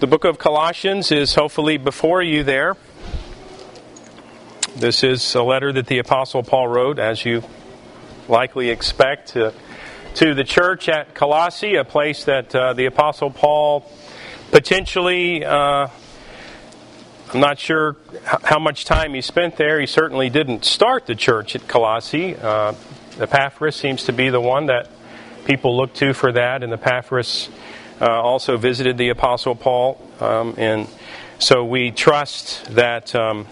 The book of Colossians is hopefully before you there. This is a letter that the Apostle Paul wrote, as you likely expect, to, to the church at Colossae, a place that uh, the Apostle Paul potentially, uh, I'm not sure how much time he spent there. He certainly didn't start the church at Colossae. Uh, Epaphras seems to be the one that people look to for that, and Epaphras uh, also visited the Apostle Paul. Um, and so we trust that um,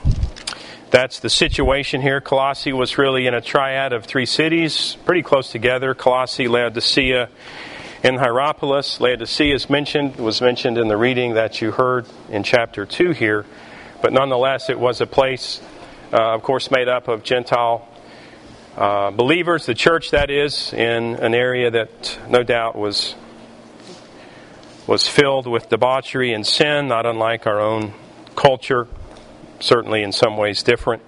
that's the situation here. Colossae was really in a triad of three cities, pretty close together Colossae, Laodicea, and Hierapolis. Laodicea is mentioned, was mentioned in the reading that you heard in chapter 2 here. But nonetheless, it was a place, uh, of course, made up of Gentile uh, believers, the church that is, in an area that no doubt was was filled with debauchery and sin, not unlike our own culture, certainly in some ways different.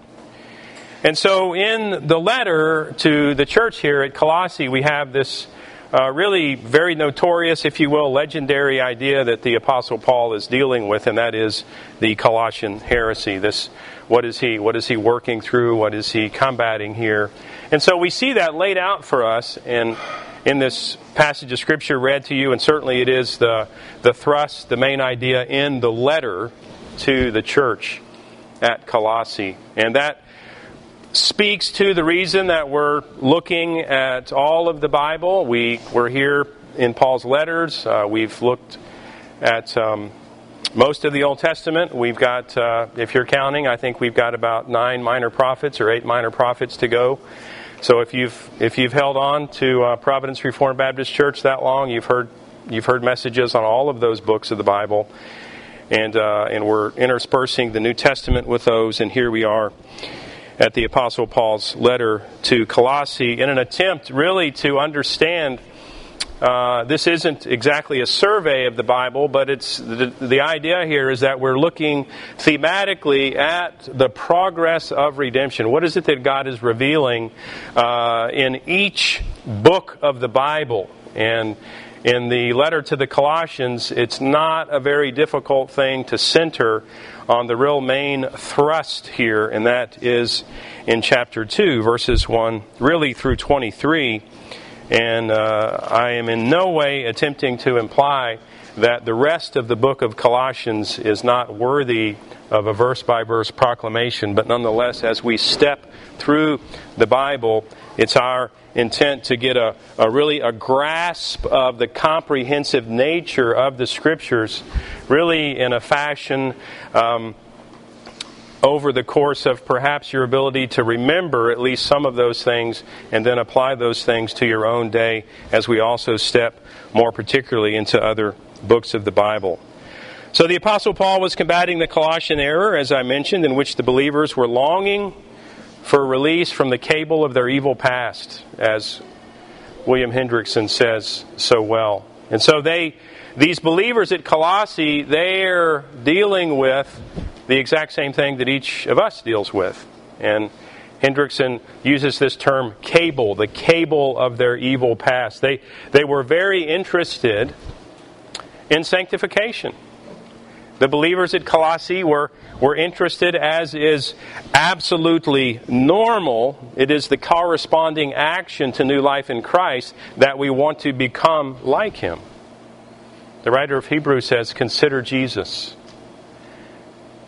And so, in the letter to the church here at Colossae, we have this uh, really very notorious, if you will, legendary idea that the Apostle Paul is dealing with, and that is the Colossian heresy. This, what is he? What is he working through? What is he combating here? And so we see that laid out for us in in this passage of Scripture read to you, and certainly it is the, the thrust, the main idea in the letter to the church at Colossae. And that speaks to the reason that we're looking at all of the Bible. We, we're here in Paul's letters. Uh, we've looked at um, most of the Old Testament. We've got, uh, if you're counting, I think we've got about nine minor prophets or eight minor prophets to go. So if you've if you've held on to uh, Providence Reformed Baptist Church that long, you've heard you've heard messages on all of those books of the Bible, and uh, and we're interspersing the New Testament with those. And here we are at the Apostle Paul's letter to Colossae in an attempt really to understand uh, this isn't exactly a survey of the Bible, but it's the, the idea here is that we're looking thematically at the progress of redemption. What is it that God is revealing uh, in each book of the Bible? And in the letter to the Colossians, it's not a very difficult thing to center on the real main thrust here, and that is in chapter 2, verses 1 really through 23 and uh, I am in no way attempting to imply that the rest of the book of Colossians is not worthy of a verse by verse proclamation, but nonetheless, as we step through the Bible, it's our intent to get a, a really a grasp of the comprehensive nature of the Scriptures, really in a fashion um, over the course of perhaps your ability to remember at least some of those things and then apply those things to your own day as we also step more particularly into other books of the Bible. So the Apostle Paul was combating the Colossian error, as I mentioned, in which the believers were longing for release from the cable of their evil past, as William Hendriksen says so well. And so they, these believers at Colossae, they're dealing with the exact same thing that each of us deals with. And Hendriksen uses this term cable, the cable of their evil past. They, they were very interested in sanctification. The believers at Colossae were, were interested, as is absolutely normal. It is the corresponding action to new life in Christ that we want to become like Him. The writer of Hebrews says, Consider Jesus.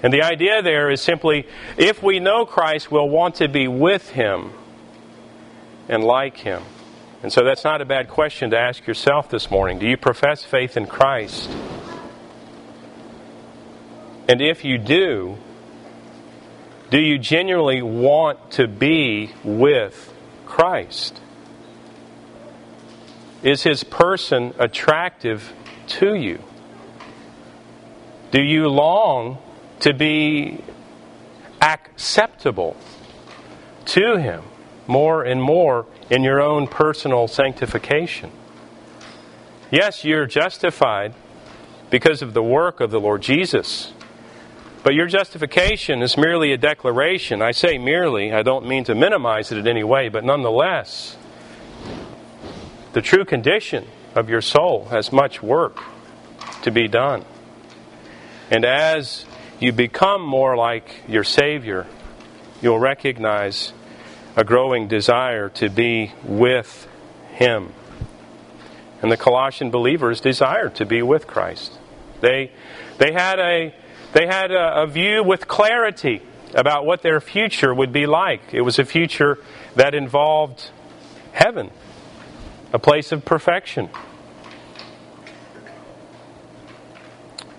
And the idea there is simply if we know Christ, we'll want to be with Him and like Him. And so that's not a bad question to ask yourself this morning. Do you profess faith in Christ? And if you do, do you genuinely want to be with Christ? Is His person attractive to you? Do you long to be acceptable to Him more and more in your own personal sanctification. Yes, you're justified because of the work of the Lord Jesus. But your justification is merely a declaration. I say merely, I don't mean to minimize it in any way, but nonetheless, the true condition of your soul has much work to be done. And as you become more like your Savior, you'll recognize a growing desire to be with Him. And the Colossian believers desired to be with Christ. They, they had, a, they had a, a view with clarity about what their future would be like. It was a future that involved heaven, a place of perfection,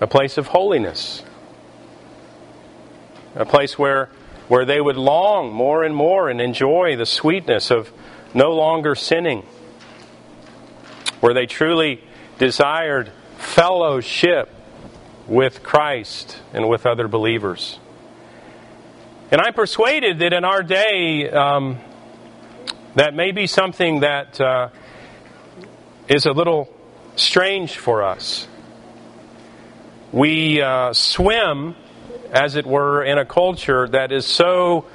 a place of holiness, a place where, where they would long more and more and enjoy the sweetness of no longer sinning, where they truly desired fellowship with Christ and with other believers. And I'm persuaded that in our day, um, that may be something that uh, is a little strange for us. We uh, swim, as it were, in a culture that is so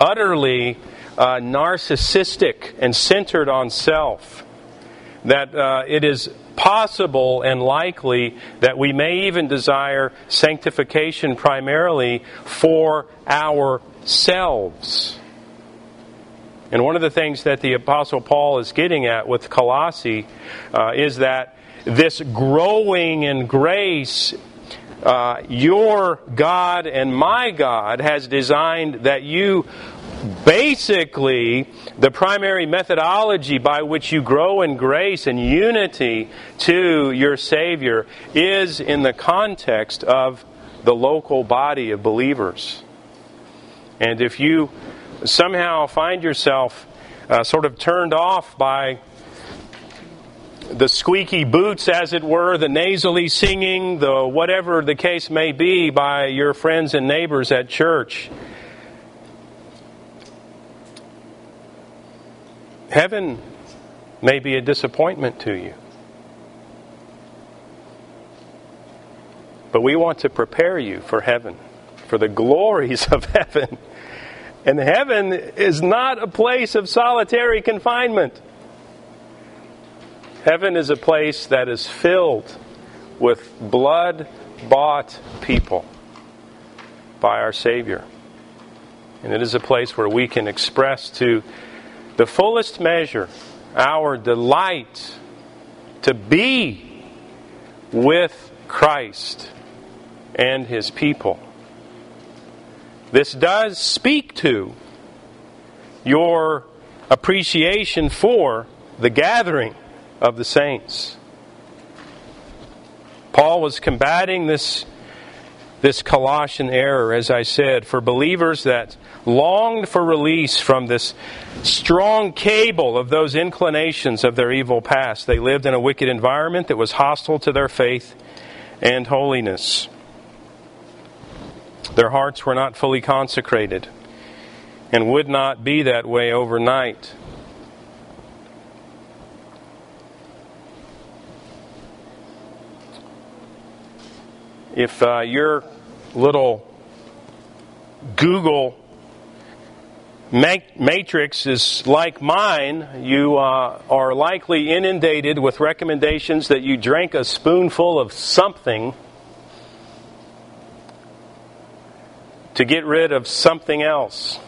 utterly uh, narcissistic and centered on self that uh, it is possible and likely that we may even desire sanctification primarily for ourselves. And one of the things that the Apostle Paul is getting at with Colossae uh, is that this growing in grace uh, your God and my God has designed that you basically the primary methodology by which you grow in grace and unity to your Savior is in the context of the local body of believers. And if you somehow find yourself uh, sort of turned off by the squeaky boots, as it were, the nasally singing, the whatever the case may be by your friends and neighbors at church, Heaven may be a disappointment to you. But we want to prepare you for heaven, for the glories of heaven. And heaven is not a place of solitary confinement. Heaven is a place that is filled with blood bought people by our Savior. And it is a place where we can express to the fullest measure our delight to be with Christ and his people. This does speak to your appreciation for the gathering of the saints. Paul was combating this, this Colossian error, as I said, for believers that longed for release from this strong cable of those inclinations of their evil past. They lived in a wicked environment that was hostile to their faith and holiness. Their hearts were not fully consecrated and would not be that way overnight. If uh, your little Google matrix is like mine, you uh, are likely inundated with recommendations that you drink a spoonful of something to get rid of something else.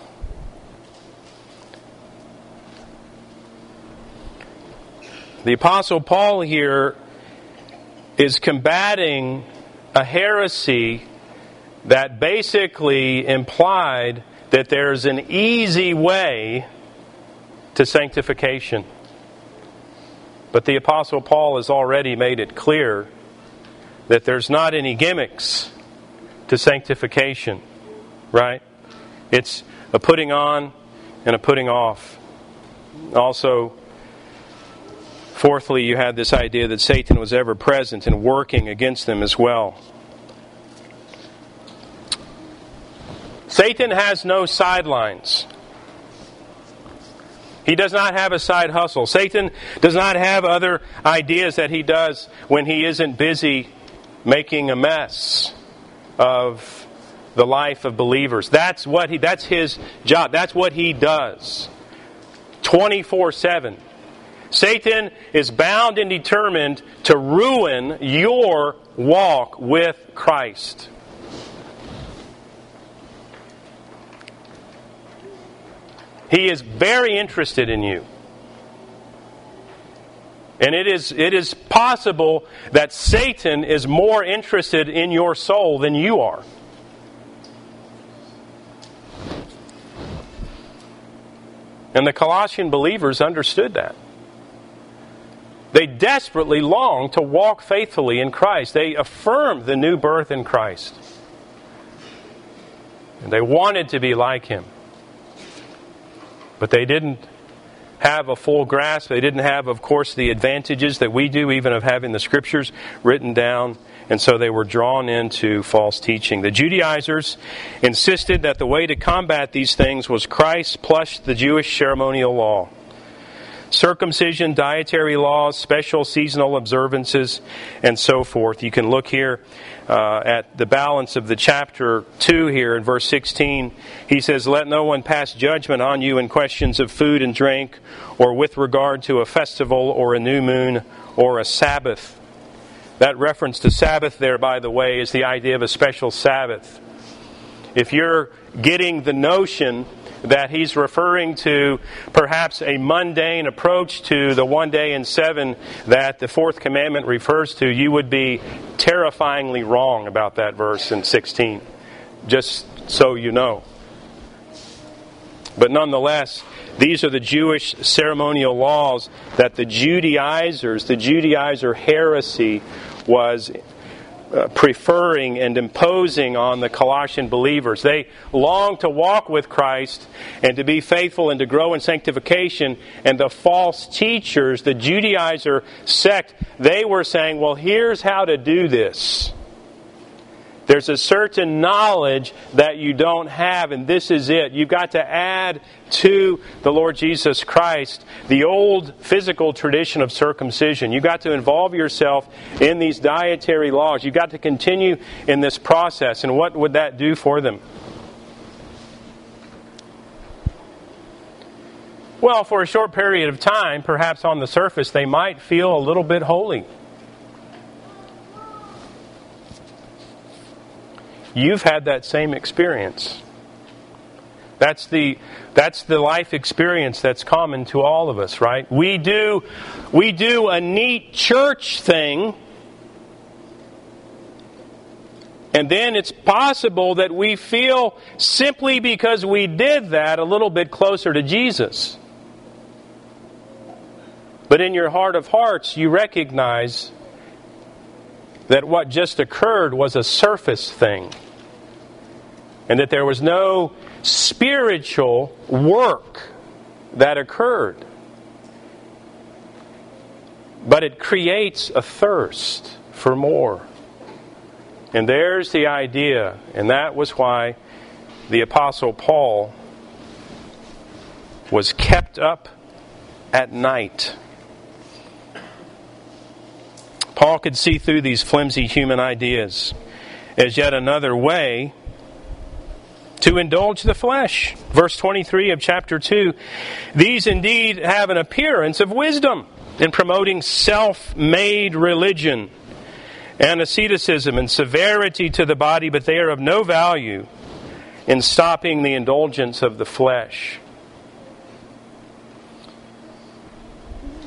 The Apostle Paul here is combating a heresy that basically implied that there's an easy way to sanctification. But the Apostle Paul has already made it clear that there's not any gimmicks to sanctification, right? It's a putting on and a putting off. Also, fourthly, you had this idea that Satan was ever present and working against them as well. Satan has no sidelines. He does not have a side hustle. Satan does not have other ideas that he does when he isn't busy making a mess of the life of believers. That's what he that's his job. That's what he does. 24/7. Satan is bound and determined to ruin your walk with Christ. He is very interested in you. And it is, it is possible that Satan is more interested in your soul than you are. And the Colossian believers understood that. They desperately longed to walk faithfully in Christ. They affirmed the new birth in Christ. And they wanted to be like Him. But they didn't have a full grasp. They didn't have, of course, the advantages that we do, even of having the scriptures written down. And so they were drawn into false teaching. The Judaizers insisted that the way to combat these things was Christ plus the Jewish ceremonial law circumcision, dietary laws, special seasonal observances, and so forth. You can look here uh, at the balance of the chapter 2 here in verse 16. He says, Let no one pass judgment on you in questions of food and drink, or with regard to a festival, or a new moon, or a Sabbath. That reference to Sabbath there, by the way, is the idea of a special Sabbath. If you're getting the notion that he's referring to perhaps a mundane approach to the one day in seven that the fourth commandment refers to, you would be terrifyingly wrong about that verse in 16. Just so you know. But nonetheless, these are the Jewish ceremonial laws that the Judaizers, the Judaizer heresy, was uh, preferring and imposing on the Colossian believers. They long to walk with Christ and to be faithful and to grow in sanctification. And the false teachers, the Judaizer sect, they were saying, well, here's how to do this. There's a certain knowledge that you don't have, and this is it. You've got to add to the Lord Jesus Christ the old physical tradition of circumcision. You've got to involve yourself in these dietary laws. You've got to continue in this process. And what would that do for them? Well, for a short period of time, perhaps on the surface, they might feel a little bit holy. You've had that same experience. That's the, that's the life experience that's common to all of us, right? We do, we do a neat church thing, and then it's possible that we feel simply because we did that a little bit closer to Jesus. But in your heart of hearts, you recognize that what just occurred was a surface thing and that there was no spiritual work that occurred. But it creates a thirst for more. And there's the idea, and that was why the Apostle Paul was kept up at night. Paul could see through these flimsy human ideas as yet another way to indulge the flesh. Verse 23 of chapter 2 These indeed have an appearance of wisdom in promoting self made religion and asceticism and severity to the body, but they are of no value in stopping the indulgence of the flesh.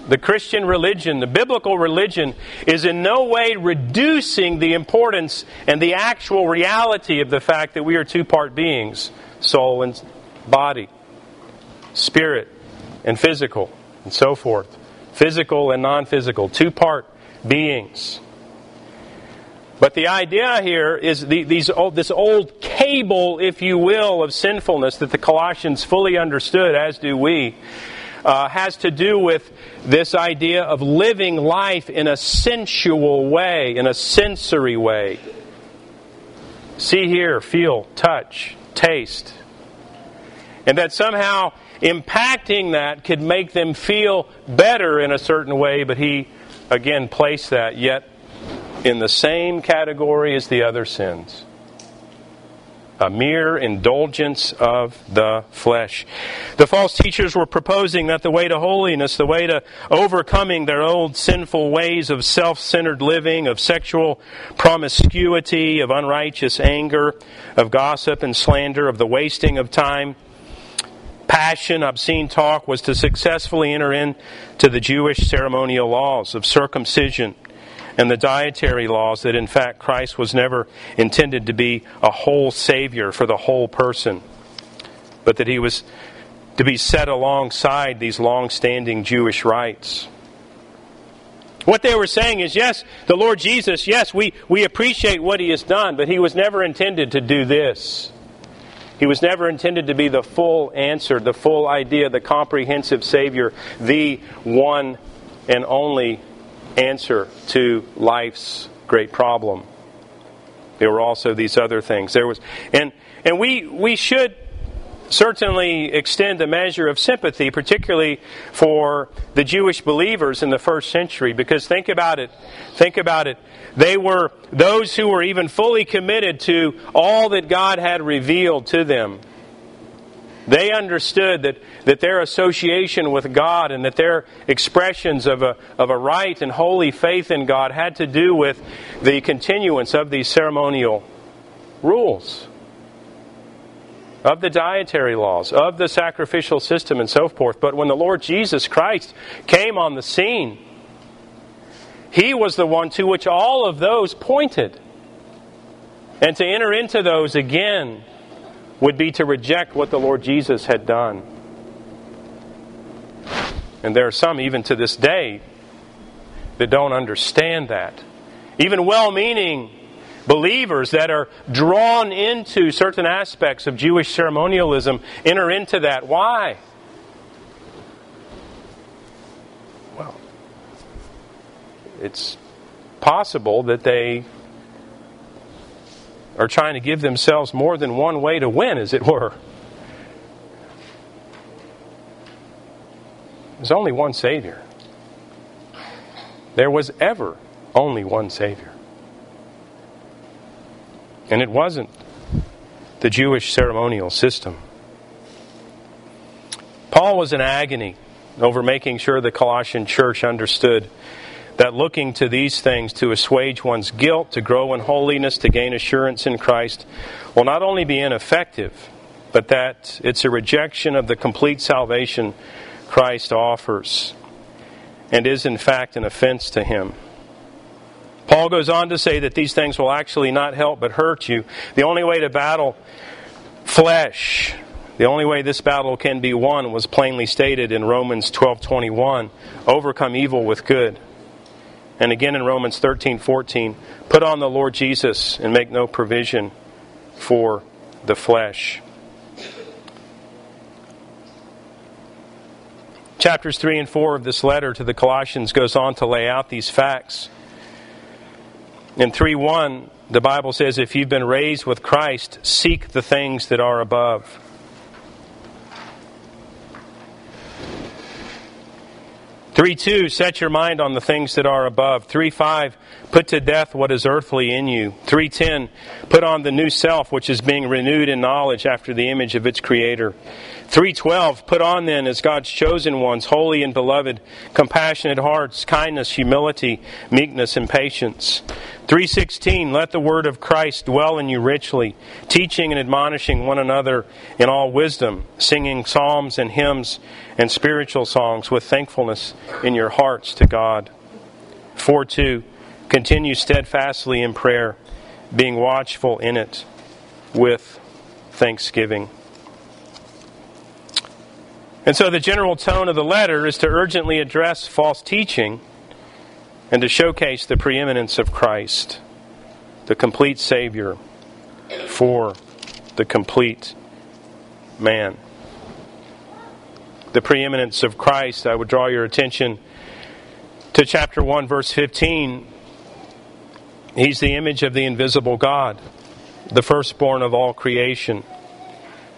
The Christian religion, the biblical religion, is in no way reducing the importance and the actual reality of the fact that we are two part beings soul and body, spirit and physical, and so forth. Physical and non physical, two part beings. But the idea here is the, these, oh, this old cable, if you will, of sinfulness that the Colossians fully understood, as do we uh, has to do with this idea of living life in a sensual way, in a sensory way. See, hear, feel, touch, taste. And that somehow impacting that could make them feel better in a certain way, but he again placed that yet in the same category as the other sins a mere indulgence of the flesh. The false teachers were proposing that the way to holiness, the way to overcoming their old sinful ways of self centered living, of sexual promiscuity, of unrighteous anger, of gossip and slander, of the wasting of time, passion, obscene talk was to successfully enter into the Jewish ceremonial laws of circumcision and the dietary laws that in fact Christ was never intended to be a whole Savior for the whole person, but that he was to be set alongside these long standing Jewish rites. What they were saying is, yes, the Lord Jesus, yes, we, we appreciate what he has done, but he was never intended to do this. He was never intended to be the full answer, the full idea, the comprehensive Savior, the one and only answer to life's great problem. There were also these other things. There was, and and we we should certainly extend a measure of sympathy, particularly for the Jewish believers in the first century, because think about it. Think about it. They were those who were even fully committed to all that God had revealed to them. They understood that, that their association with God and that their expressions of a, of a right and holy faith in God had to do with the continuance of these ceremonial rules, of the dietary laws, of the sacrificial system, and so forth. But when the Lord Jesus Christ came on the scene, He was the one to which all of those pointed. And to enter into those again would be to reject what the Lord Jesus had done. And there are some, even to this day, that don't understand that. Even well meaning believers that are drawn into certain aspects of Jewish ceremonialism enter into that. Why? Well, it's possible that they are trying to give themselves more than one way to win, as it were. There's only one Savior. There was ever only one Savior. And it wasn't the Jewish ceremonial system. Paul was in agony over making sure the Colossian church understood that looking to these things to assuage one's guilt, to grow in holiness, to gain assurance in Christ, will not only be ineffective, but that it's a rejection of the complete salvation Christ offers and is in fact an offense to Him. Paul goes on to say that these things will actually not help but hurt you. The only way to battle flesh, the only way this battle can be won was plainly stated in Romans 12:21, overcome evil with good. And again in Romans 13 14, put on the Lord Jesus and make no provision for the flesh. Chapters 3 and 4 of this letter to the Colossians goes on to lay out these facts. In 3 1, the Bible says, If you've been raised with Christ, seek the things that are above 3 2, set your mind on the things that are above. 3 5, put to death what is earthly in you. 310, put on the new self which is being renewed in knowledge after the image of its creator. 312, put on then as God's chosen ones, holy and beloved, compassionate hearts, kindness, humility, meekness, and patience. 316 Let the word of Christ dwell in you richly, teaching and admonishing one another in all wisdom, singing psalms and hymns and spiritual songs with thankfulness in your hearts to God. 4 2 Continue steadfastly in prayer, being watchful in it with thanksgiving. And so the general tone of the letter is to urgently address false teaching and to showcase the preeminence of Christ, the complete Savior for the complete man. The preeminence of Christ, I would draw your attention to chapter 1, verse 15. He's the image of the invisible God, the firstborn of all creation.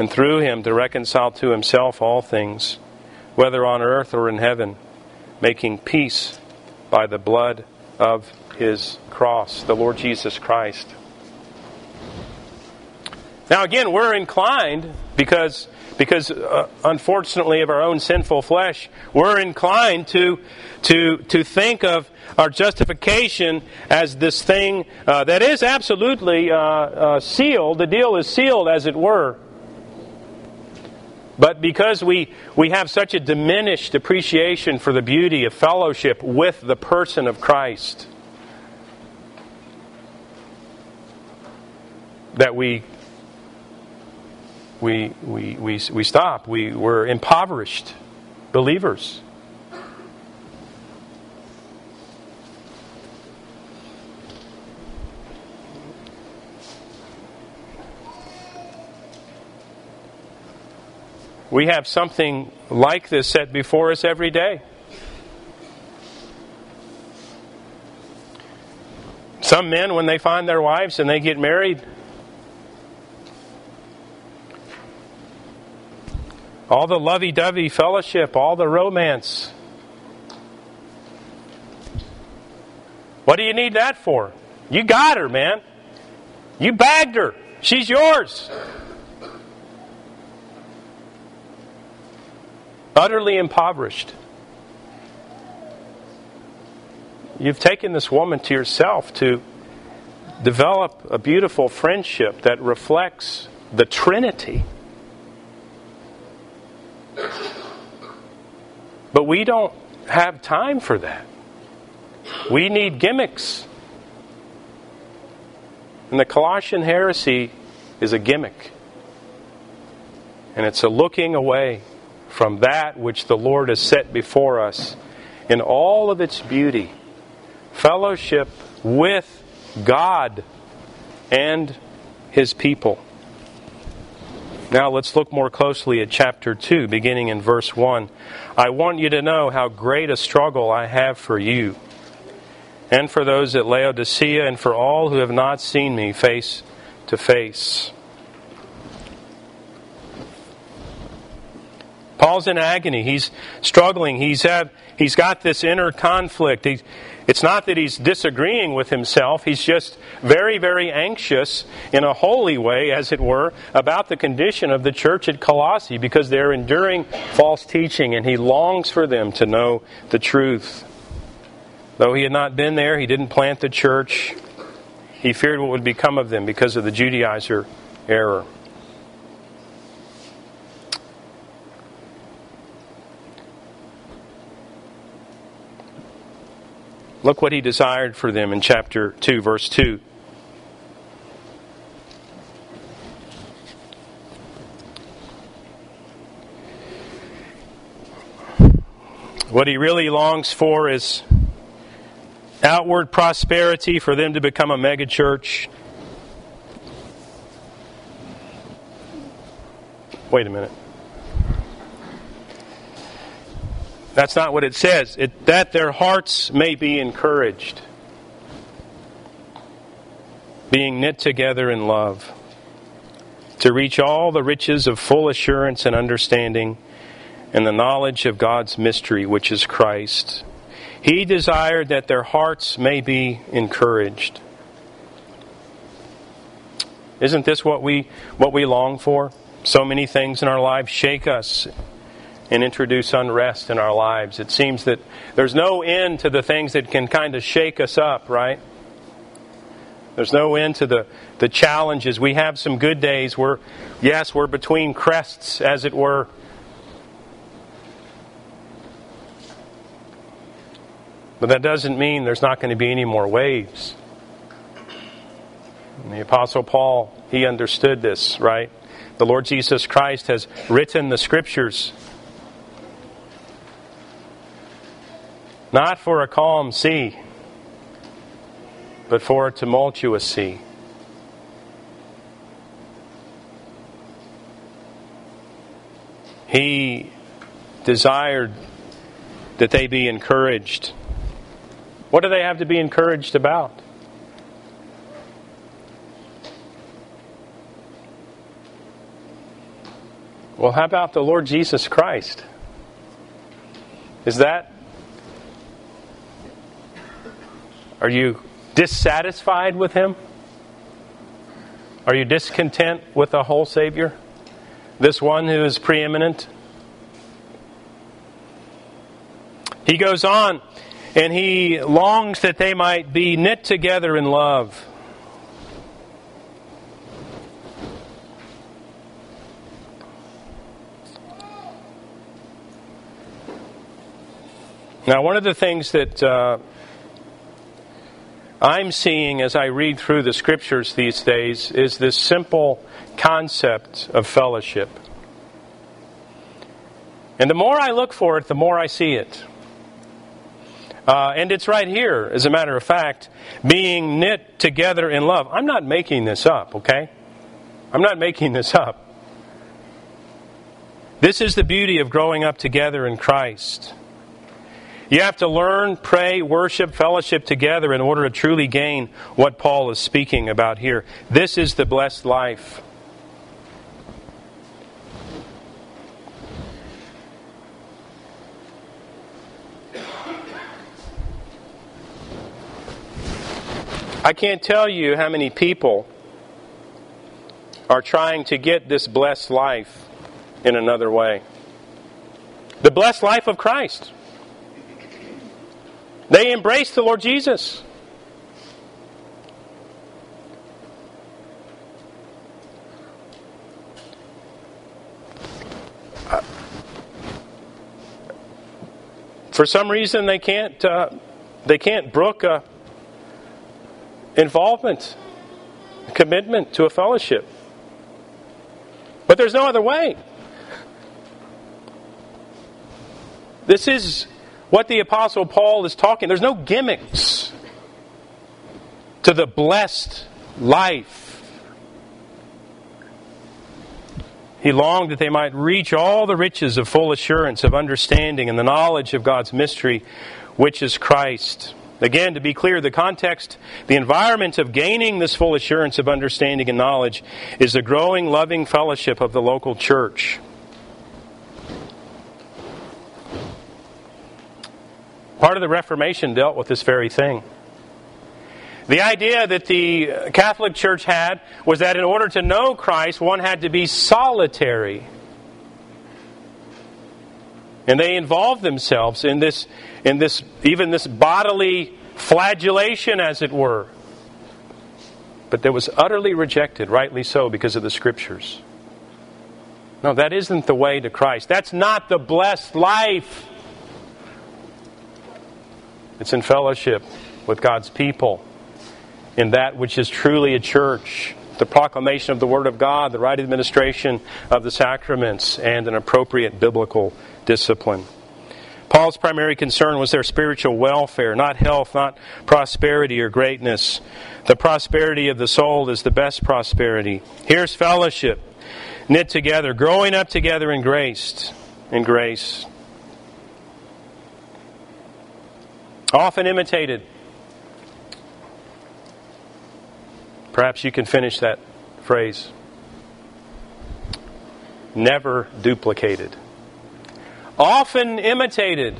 and through him to reconcile to himself all things whether on earth or in heaven, making peace by the blood of his cross, the Lord Jesus Christ. Now, again, we're inclined because because uh, unfortunately of our own sinful flesh, we're inclined to to to think of our justification as this thing uh, that is absolutely uh, uh sealed. The deal is sealed, as it were. But because we, we have such a diminished appreciation for the beauty of fellowship with the person of Christ, that we we, we, we, we stop. We, we're impoverished believers. We have something like this set before us every day. Some men, when they find their wives and they get married, all the lovey dovey fellowship, all the romance. What do you need that for? You got her, man. You bagged her. She's yours. Utterly impoverished. You've taken this woman to yourself to develop a beautiful friendship that reflects the Trinity. But we don't have time for that. We need gimmicks. And the Colossian heresy is a gimmick. And it's a looking away from that which the Lord has set before us in all of its beauty fellowship with God and His people. Now let's look more closely at chapter 2, beginning in verse 1. I want you to know how great a struggle I have for you, and for those at Laodicea, and for all who have not seen me face to face. Paul's in agony. He's struggling. He's had, he's got this inner conflict. He, it's not that he's disagreeing with himself. He's just very, very anxious in a holy way, as it were, about the condition of the church at Colossae because they're enduring false teaching and he longs for them to know the truth. Though he had not been there, he didn't plant the church. He feared what would become of them because of the Judaizer error. Look what he desired for them in chapter 2, verse 2. What he really longs for is outward prosperity, for them to become a megachurch. Wait a minute. That's not what it says. It, that their hearts may be encouraged, being knit together in love, to reach all the riches of full assurance and understanding and the knowledge of God's mystery, which is Christ. He desired that their hearts may be encouraged. Isn't this what we what we long for? So many things in our lives shake us and introduce unrest in our lives. It seems that there's no end to the things that can kind of shake us up, right? There's no end to the, the challenges. We have some good days where, yes, we're between crests, as it were. But that doesn't mean there's not going to be any more waves. And the Apostle Paul, he understood this, right? The Lord Jesus Christ has written the scriptures not for a calm sea, but for a tumultuous sea. He desired that they be encouraged. What do they have to be encouraged about? Well, how about the Lord Jesus Christ? Is that? Are you dissatisfied with Him? Are you discontent with the whole Savior? This one who is preeminent? He goes on and he longs that they might be knit together in love. Now, one of the things that uh, I'm seeing as I read through the scriptures these days is this simple concept of fellowship. And the more I look for it, the more I see it. Uh, and it's right here, as a matter of fact, being knit together in love. I'm not making this up, okay? I'm not making this up. This is the beauty of growing up together in Christ. You have to learn, pray, worship, fellowship together in order to truly gain what Paul is speaking about here. This is the blessed life. I can't tell you how many people are trying to get this blessed life in another way. The blessed life of Christ. They embraced the Lord Jesus. For some reason, they can't. Uh, they can't brook involvement, commitment to a fellowship. But there's no other way. This is what the Apostle Paul is talking. There's no gimmicks to the blessed life. He longed that they might reach all the riches of full assurance of understanding and the knowledge of God's mystery, which is Christ. Again, to be clear, the context, the environment of gaining this full assurance of understanding and knowledge is the growing, loving fellowship of the local church. Part of the Reformation dealt with this very thing. The idea that the Catholic Church had was that in order to know Christ, one had to be solitary. And they involved themselves in this, in this, even this bodily flagellation, as it were. But that was utterly rejected, rightly so, because of the Scriptures. No, that isn't the way to Christ. That's not the blessed life. It's in fellowship with God's people, in that which is truly a church, the proclamation of the Word of God, the right administration of the sacraments, and an appropriate biblical discipline. Paul's primary concern was their spiritual welfare, not health, not prosperity or greatness. The prosperity of the soul is the best prosperity. Here's fellowship, knit together, growing up together in grace, in grace. Often imitated. Perhaps you can finish that phrase. Never duplicated. Often imitated.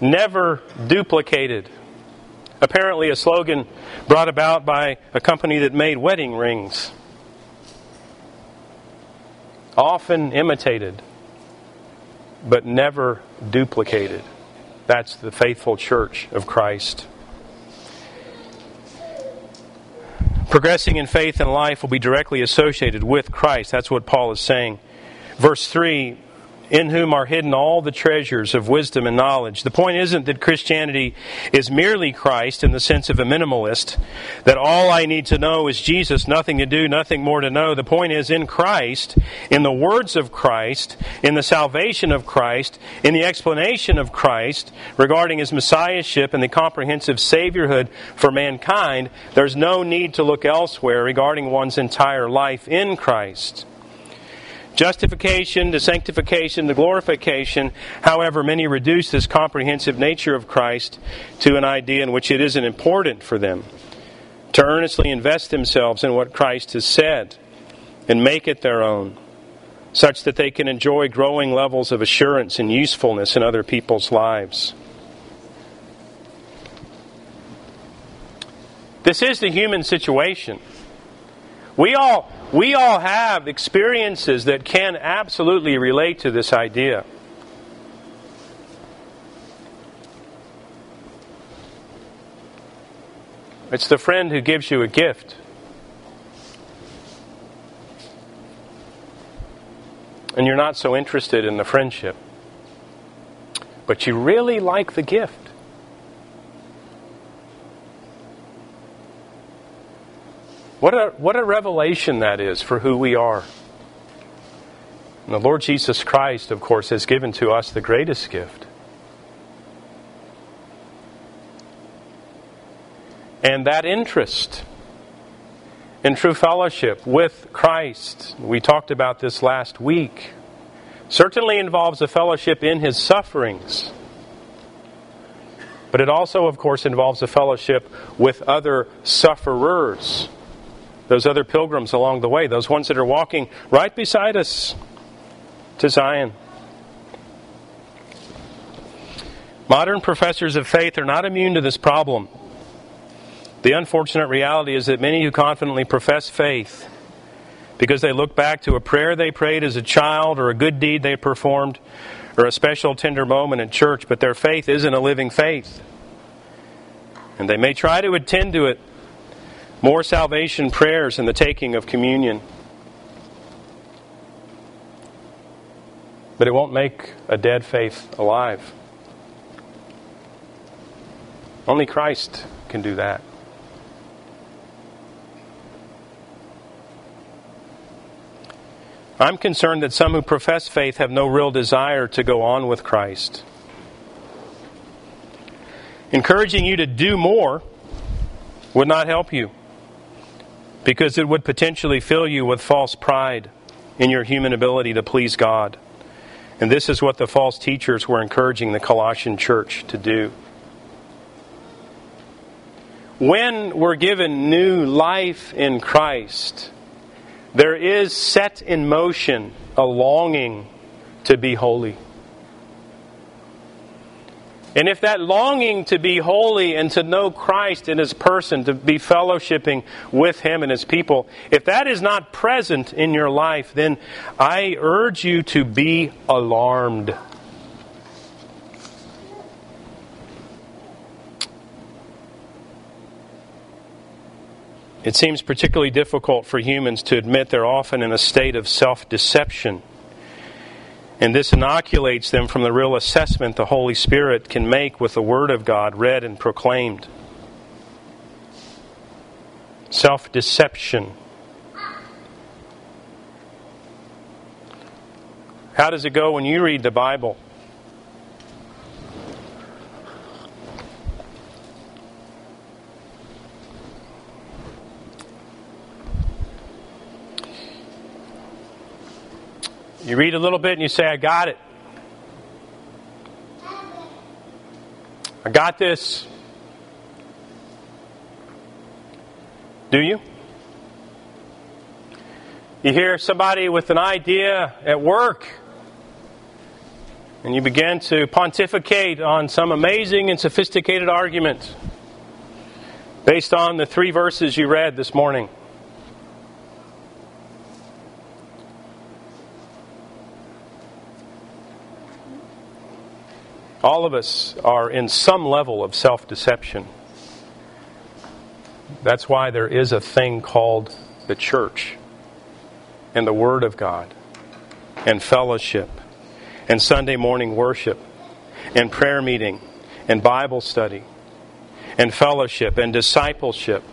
Never duplicated. Apparently, a slogan brought about by a company that made wedding rings. Often imitated, but never duplicated. That's the faithful church of Christ. Progressing in faith and life will be directly associated with Christ. That's what Paul is saying. Verse 3 in whom are hidden all the treasures of wisdom and knowledge. The point isn't that Christianity is merely Christ in the sense of a minimalist, that all I need to know is Jesus, nothing to do, nothing more to know. The point is in Christ, in the words of Christ, in the salvation of Christ, in the explanation of Christ regarding his messiahship and the comprehensive saviorhood for mankind, there's no need to look elsewhere regarding one's entire life in Christ justification to sanctification to glorification. However, many reduce this comprehensive nature of Christ to an idea in which it isn't important for them to earnestly invest themselves in what Christ has said and make it their own. such that they can enjoy growing levels of assurance and usefulness in other people's lives. This is the human situation. We all, we all have experiences that can absolutely relate to this idea. It's the friend who gives you a gift. And you're not so interested in the friendship. But you really like the gift. What a, what a revelation that is for who we are. And the Lord Jesus Christ, of course, has given to us the greatest gift And that interest in true fellowship with Christ, we talked about this last week, certainly involves a fellowship in his sufferings. But it also, of course, involves a fellowship with other sufferers, those other pilgrims along the way, those ones that are walking right beside us to Zion. Modern professors of faith are not immune to this problem. The unfortunate reality is that many who confidently profess faith, because they look back to a prayer they prayed as a child or a good deed they performed or a special tender moment in church, but their faith isn't a living faith. And they may try to attend to it more salvation prayers and the taking of communion. But it won't make a dead faith alive. Only Christ can do that. I'm concerned that some who profess faith have no real desire to go on with Christ. Encouraging you to do more would not help you because it would potentially fill you with false pride in your human ability to please God. And this is what the false teachers were encouraging the Colossian church to do. When we're given new life in Christ, there is set in motion a longing to be holy. And if that longing to be holy and to know Christ in His person, to be fellowshipping with Him and His people, if that is not present in your life, then I urge you to be alarmed. It seems particularly difficult for humans to admit they're often in a state of self deception. And this inoculates them from the real assessment the Holy Spirit can make with the Word of God read and proclaimed. Self deception. How does it go when you read the Bible? You read a little bit and you say, I got it. I got this. Do you? You hear somebody with an idea at work, and you begin to pontificate on some amazing and sophisticated argument based on the three verses you read this morning. All of us are in some level of self deception. That's why there is a thing called the church and the Word of God and fellowship and Sunday morning worship and prayer meeting and Bible study and fellowship and discipleship.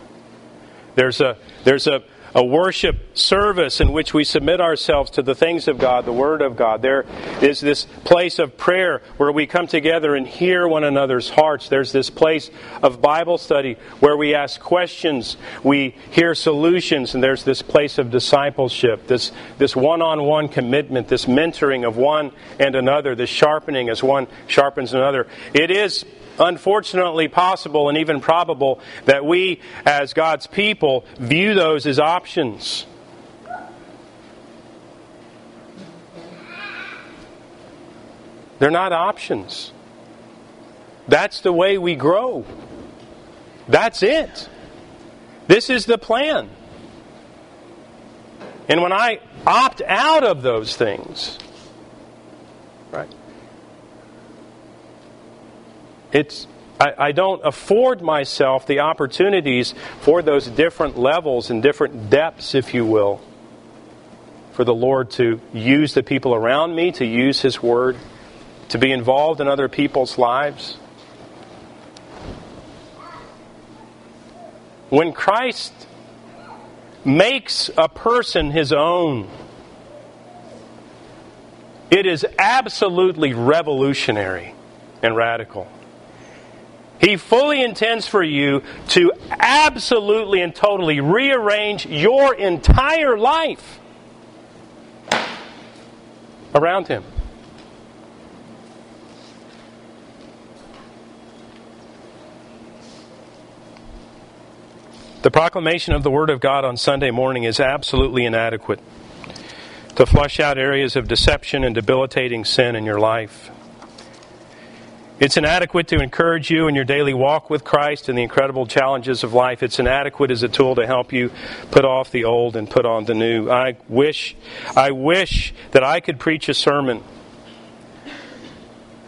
There's a, there's a, a worship service in which we submit ourselves to the things of God, the Word of God. There is this place of prayer where we come together and hear one another's hearts. There's this place of Bible study where we ask questions, we hear solutions, and there's this place of discipleship, this, this one-on-one commitment, this mentoring of one and another, this sharpening as one sharpens another. It is unfortunately possible and even probable that we, as God's people, view those as options. They're not options. That's the way we grow. That's it. This is the plan. And when I opt out of those things, it's I, I, don't afford myself the opportunities for those different levels and different depths, if you will, for the Lord to use the people around me, to use His Word, to be involved in other people's lives. When Christ makes a person his own, it is absolutely revolutionary and radical. He fully intends for you to absolutely and totally rearrange your entire life around Him. The proclamation of the Word of God on Sunday morning is absolutely inadequate to flush out areas of deception and debilitating sin in your life. It's inadequate to encourage you in your daily walk with Christ and the incredible challenges of life. It's inadequate as a tool to help you put off the old and put on the new. I wish, I wish that I could preach a sermon.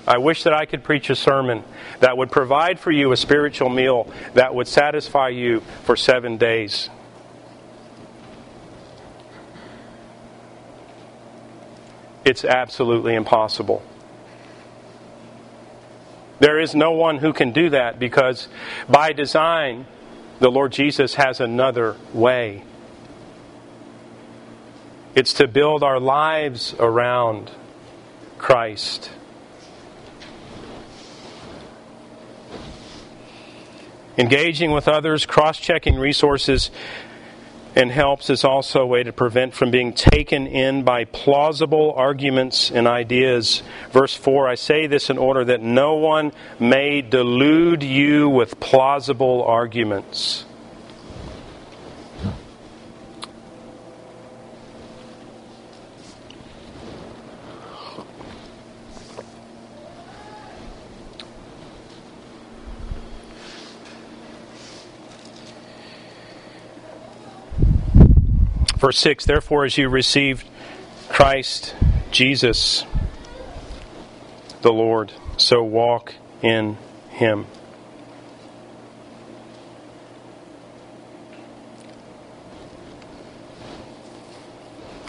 I wish that I could preach a sermon that would provide for you a spiritual meal that would satisfy you for seven days. It's absolutely impossible. There is no one who can do that because by design, the Lord Jesus has another way. It's to build our lives around Christ. Engaging with others, cross checking resources, and helps is also a way to prevent from being taken in by plausible arguments and ideas. Verse 4 I say this in order that no one may delude you with plausible arguments. Verse 6 Therefore, as you received Christ Jesus, the Lord, so walk in him.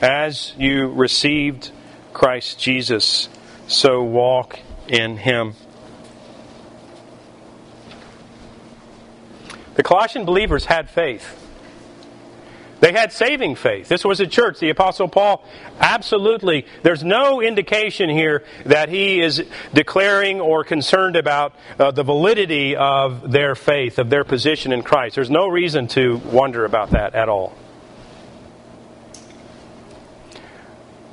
As you received Christ Jesus, so walk in him. The Colossian believers had faith. They had saving faith. This was a church. The Apostle Paul, absolutely, there's no indication here that he is declaring or concerned about uh, the validity of their faith, of their position in Christ. There's no reason to wonder about that at all.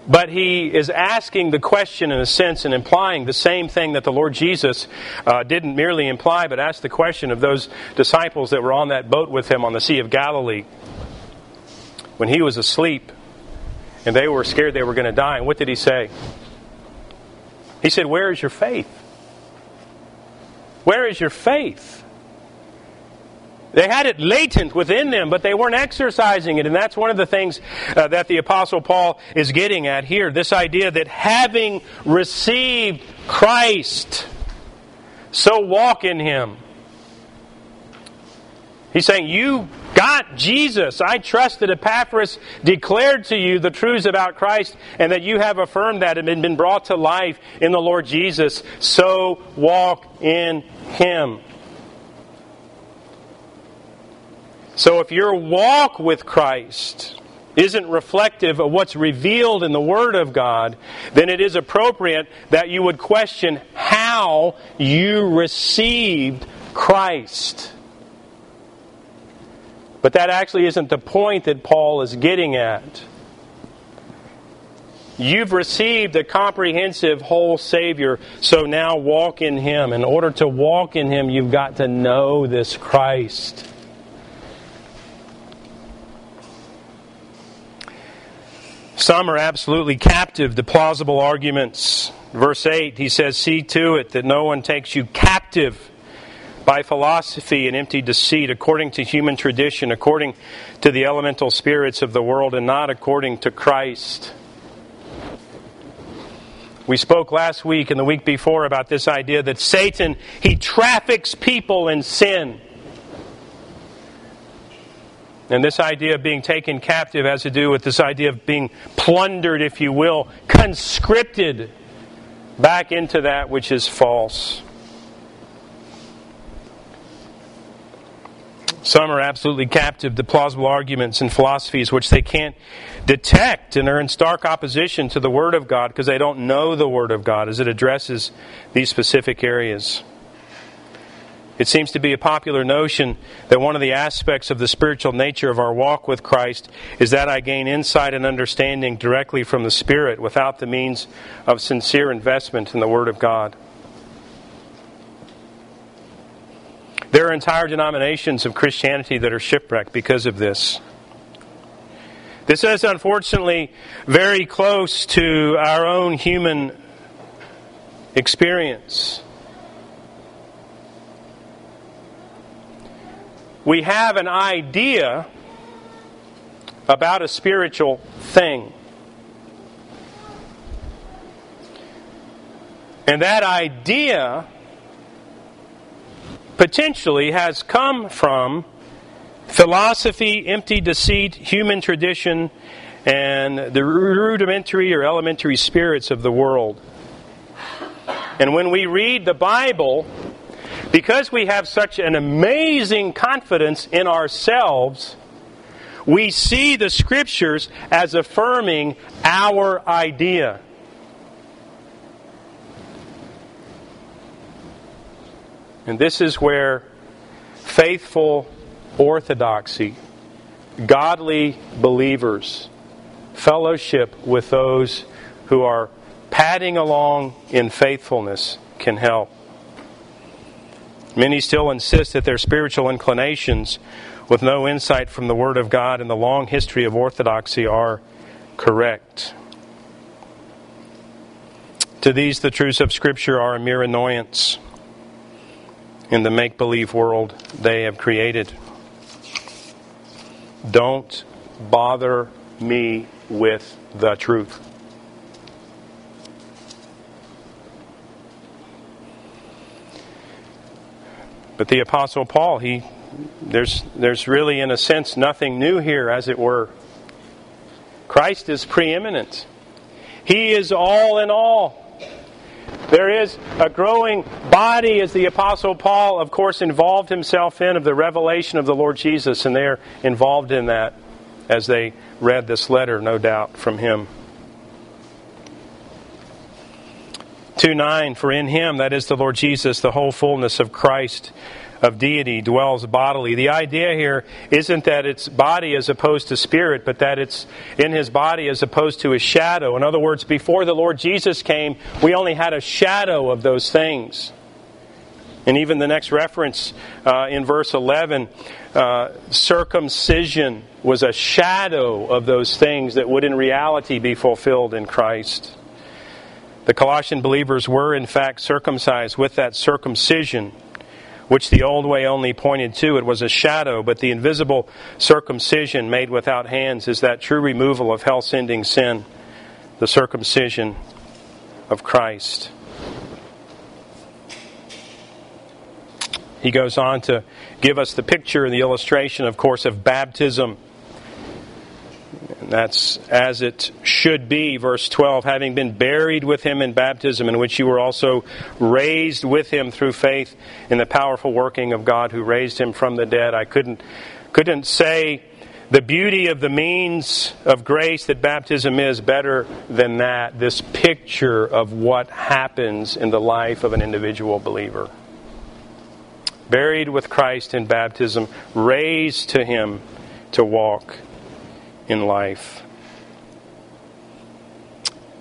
But he is asking the question in a sense and implying the same thing that the Lord Jesus uh, didn't merely imply, but asked the question of those disciples that were on that boat with him on the Sea of Galilee when he was asleep and they were scared they were going to die. And what did he say? He said, Where is your faith? Where is your faith? They had it latent within them, but they weren't exercising it. And that's one of the things uh, that the Apostle Paul is getting at here this idea that having received Christ, so walk in him. He's saying, You got Jesus. I trust that Epaphras declared to you the truths about Christ and that you have affirmed that and been brought to life in the Lord Jesus. So walk in Him. So if your walk with Christ isn't reflective of what's revealed in the Word of God, then it is appropriate that you would question how you received Christ. But that actually isn't the point that Paul is getting at. You've received a comprehensive whole Savior, so now walk in Him. In order to walk in Him, you've got to know this Christ. Some are absolutely captive to plausible arguments Verse 8, he says, See to it that no one takes you captive by philosophy and empty deceit, according to human tradition, according to the elemental spirits of the world, and not according to Christ. We spoke last week and the week before about this idea that Satan, he traffics people in sin. And this idea of being taken captive has to do with this idea of being plundered, if you will, conscripted back into that which is false. Some are absolutely captive to plausible arguments and philosophies which they can't detect and are in stark opposition to the Word of God because they don't know the Word of God as it addresses these specific areas. It seems to be a popular notion that one of the aspects of the spiritual nature of our walk with Christ is that I gain insight and understanding directly from the Spirit without the means of sincere investment in the Word of God. There are entire denominations of Christianity that are shipwrecked because of this. This is unfortunately very close to our own human experience. we have an idea about a spiritual thing. And that idea potentially has come from philosophy, empty deceit, human tradition, and the rudimentary or elementary spirits of the world. And when we read the Bible, because we have such an amazing confidence in ourselves, we see the scriptures as affirming our idea. And this is where faithful orthodoxy, godly believers, fellowship with those who are padding along in faithfulness can help. Many still insist that their spiritual inclinations, with no insight from the Word of God and the long history of orthodoxy, are correct. To these, the truths of Scripture are a mere annoyance in the make believe world they have created. Don't bother me with the truth. But the Apostle Paul, he there's there's really in a sense nothing new here, as it were. Christ is preeminent. He is all in all. There is a growing body, as the Apostle Paul, of course, involved himself in, of the revelation of the Lord Jesus, and they're involved in that as they read this letter, no doubt, from him. 2 9, for in him, that is the Lord Jesus, the whole fullness of Christ, of deity, dwells bodily. The idea here isn't that it's body as opposed to spirit, but that it's in his body as opposed to his shadow. In other words, before the Lord Jesus came, we only had a shadow of those things. And even the next reference uh, in verse 11, uh, circumcision was a shadow of those things that would in reality be fulfilled in Christ. The Colossian believers were, in fact, circumcised with that circumcision, which the old way only pointed to. It was a shadow, but the invisible circumcision made without hands is that true removal of hell sending sin, the circumcision of Christ. He goes on to give us the picture and the illustration, of course, of baptism and that's as it should be, verse 12, having been buried with him in baptism, in which you were also raised with him through faith in the powerful working of God who raised him from the dead. I couldn't, couldn't say the beauty of the means of grace that baptism is better than that, this picture of what happens in the life of an individual believer. Buried with Christ in baptism, raised to him to walk in life.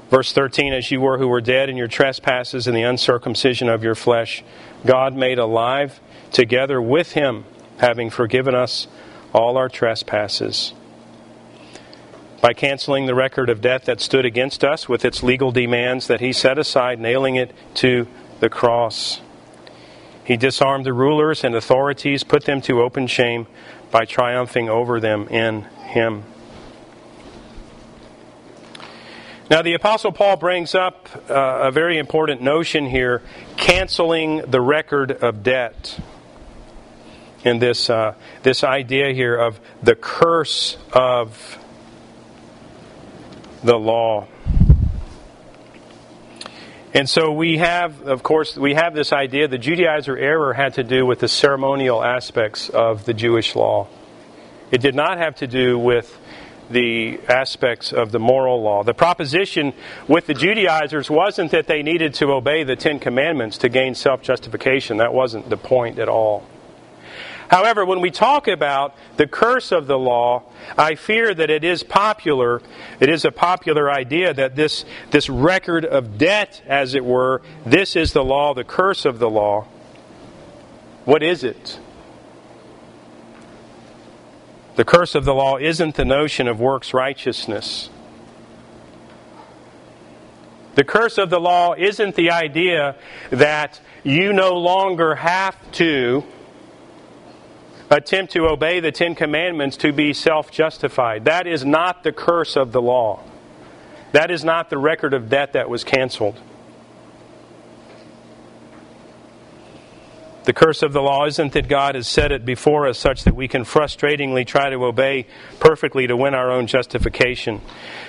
Verse 13 As you were who were dead in your trespasses and the uncircumcision of your flesh, God made alive together with him, having forgiven us all our trespasses. by canceling the record of debt that stood against us with its legal demands that he set aside, nailing it to the cross. He disarmed the rulers and authorities, put them to open shame by triumphing over them in him. Now, the Apostle Paul brings up uh, a very important notion here canceling the record of debt. In this, uh, this idea here of the curse of the law. And so we have, of course, we have this idea the Judaizer error had to do with the ceremonial aspects of the Jewish law. It did not have to do with the aspects of the moral law. The proposition with the Judaizers wasn't that they needed to obey the Ten Commandments to gain self justification. That wasn't the point at all. However, when we talk about the curse of the law, I fear that it is popular, it is a popular idea that this, this record of debt, as it were, this is the law, the curse of the law. What is it? The curse of the law isn't the notion of works righteousness. The curse of the law isn't the idea that you no longer have to attempt to obey the Ten Commandments to be self justified. That is not the curse of the law. That is not the record of debt that was canceled. The curse of the law isn't that God has set it before us such that we can frustratingly try to obey perfectly to win our own justification.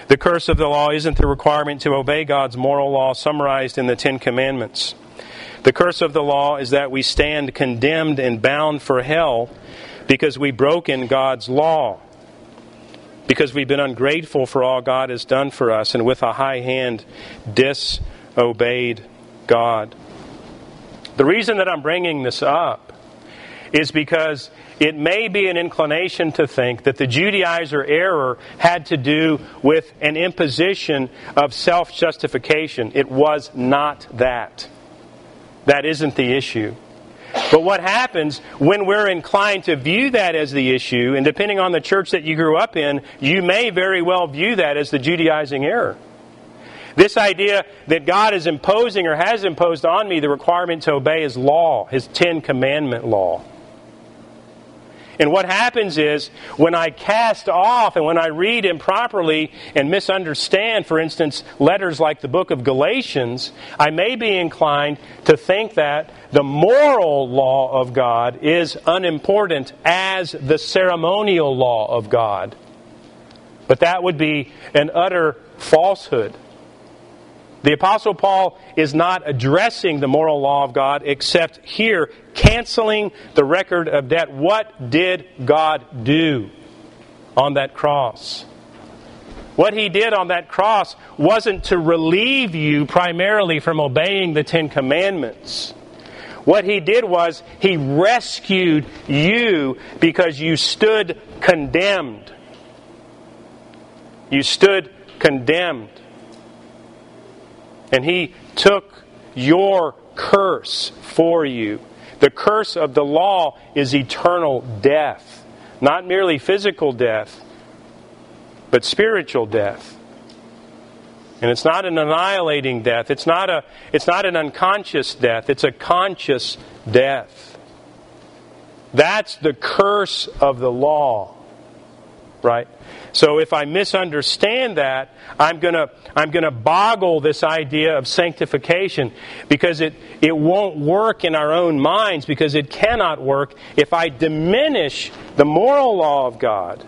The curse of the law isn't the requirement to obey God's moral law summarized in the Ten Commandments. The curse of the law is that we stand condemned and bound for hell because we've broken God's law, because we've been ungrateful for all God has done for us, and with a high hand disobeyed God. The reason that I'm bringing this up is because it may be an inclination to think that the Judaizer error had to do with an imposition of self justification. It was not that. That isn't the issue. But what happens when we're inclined to view that as the issue, and depending on the church that you grew up in, you may very well view that as the Judaizing error. This idea that God is imposing or has imposed on me the requirement to obey His law, His Ten Commandment law. And what happens is when I cast off and when I read improperly and misunderstand, for instance, letters like the book of Galatians, I may be inclined to think that the moral law of God is unimportant as the ceremonial law of God. But that would be an utter falsehood. The Apostle Paul is not addressing the moral law of God except here, canceling the record of debt. What did God do on that cross? What he did on that cross wasn't to relieve you primarily from obeying the Ten Commandments. What he did was he rescued you because you stood condemned. You stood condemned. And he took your curse for you. The curse of the law is eternal death, not merely physical death, but spiritual death. And it's not an annihilating death. It's not, a, it's not an unconscious death. It's a conscious death. That's the curse of the law, right? So if I misunderstand that, I'm going to I'm going to boggle this idea of sanctification because it, it won't work in our own minds because it cannot work if I diminish the moral law of God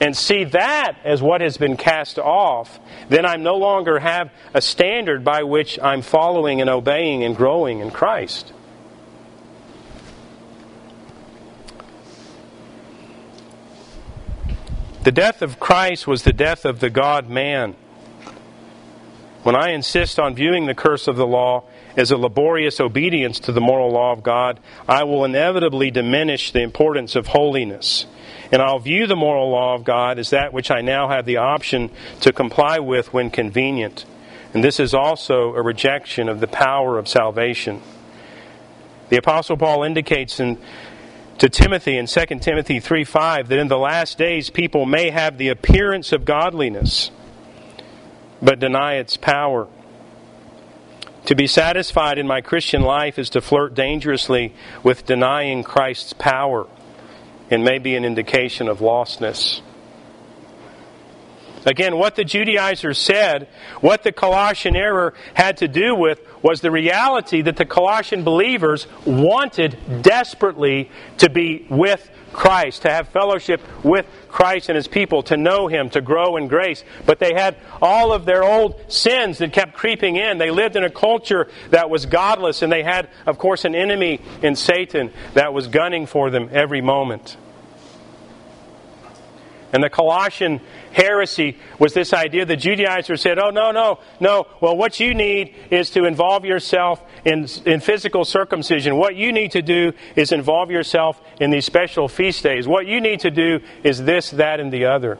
and see that as what has been cast off, then I no longer have a standard by which I'm following and obeying and growing in Christ. The death of Christ was the death of the God man. When I insist on viewing the curse of the law as a laborious obedience to the moral law of God, I will inevitably diminish the importance of holiness. And I'll view the moral law of God as that which I now have the option to comply with when convenient. And this is also a rejection of the power of salvation. The Apostle Paul indicates in to Timothy in 2 Timothy 3 5 that in the last days people may have the appearance of godliness, but deny its power. To be satisfied in my Christian life is to flirt dangerously with denying Christ's power and may be an indication of lostness. Again, what the Judaizers said, what the Colossian error had to do with was the reality that the Colossian believers wanted desperately to be with Christ, to have fellowship with Christ and His people, to know Him, to grow in grace. But they had all of their old sins that kept creeping in. They lived in a culture that was godless, and they had, of course, an enemy in Satan that was gunning for them every moment. And the Colossian heresy was this idea the Judaizers said, oh, no, no, no. Well, what you need is to involve yourself in, in physical circumcision. What you need to do is involve yourself in these special feast days. What you need to do is this, that, and the other.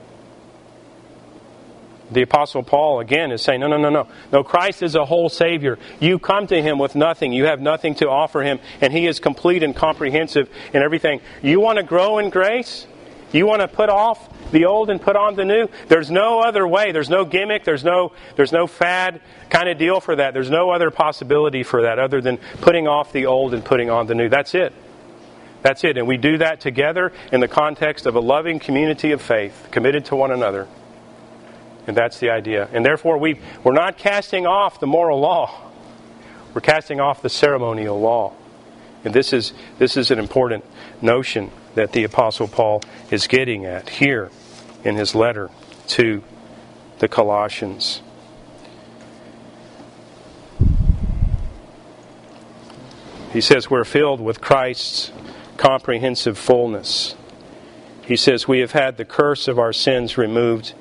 The Apostle Paul, again, is saying, no, no, no, no. No, Christ is a whole Savior. You come to Him with nothing. You have nothing to offer Him, and He is complete and comprehensive in everything. You want to grow in grace? You want to put off the old and put on the new? There's no other way. There's no gimmick. There's no, there's no fad kind of deal for that. There's no other possibility for that other than putting off the old and putting on the new. That's it. That's it. And we do that together in the context of a loving community of faith, committed to one another. And that's the idea. And therefore, we, we're not casting off the moral law, we're casting off the ceremonial law. And this is, this is an important notion that the Apostle Paul is getting at here in his letter to the Colossians. He says, We're filled with Christ's comprehensive fullness. He says, We have had the curse of our sins removed,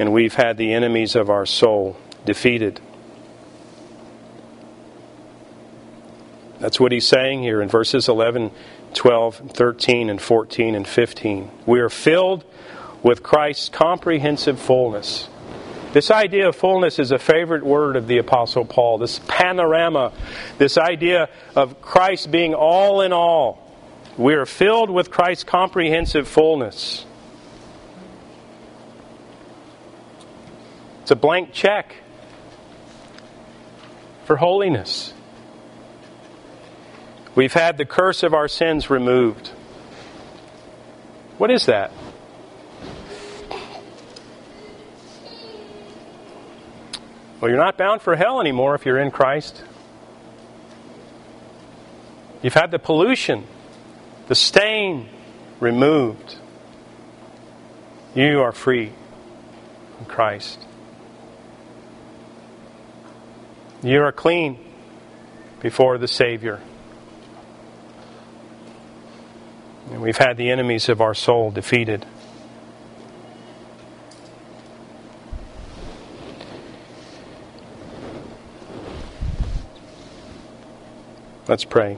and we've had the enemies of our soul defeated. That's what he's saying here in verses 11 12, 13, and 14, and 15. We are filled with Christ's comprehensive fullness. This idea of fullness is a favorite word of the Apostle Paul. This panorama, this idea of Christ being all in all. We are filled with Christ's comprehensive fullness. It's a blank check for holiness. We've had the curse of our sins removed. What is that? Well, you're not bound for hell anymore if you're in Christ. You've had the pollution, the stain removed. You are free in Christ. You are clean before the Savior. And we've had the enemies of our soul defeated. Let's pray.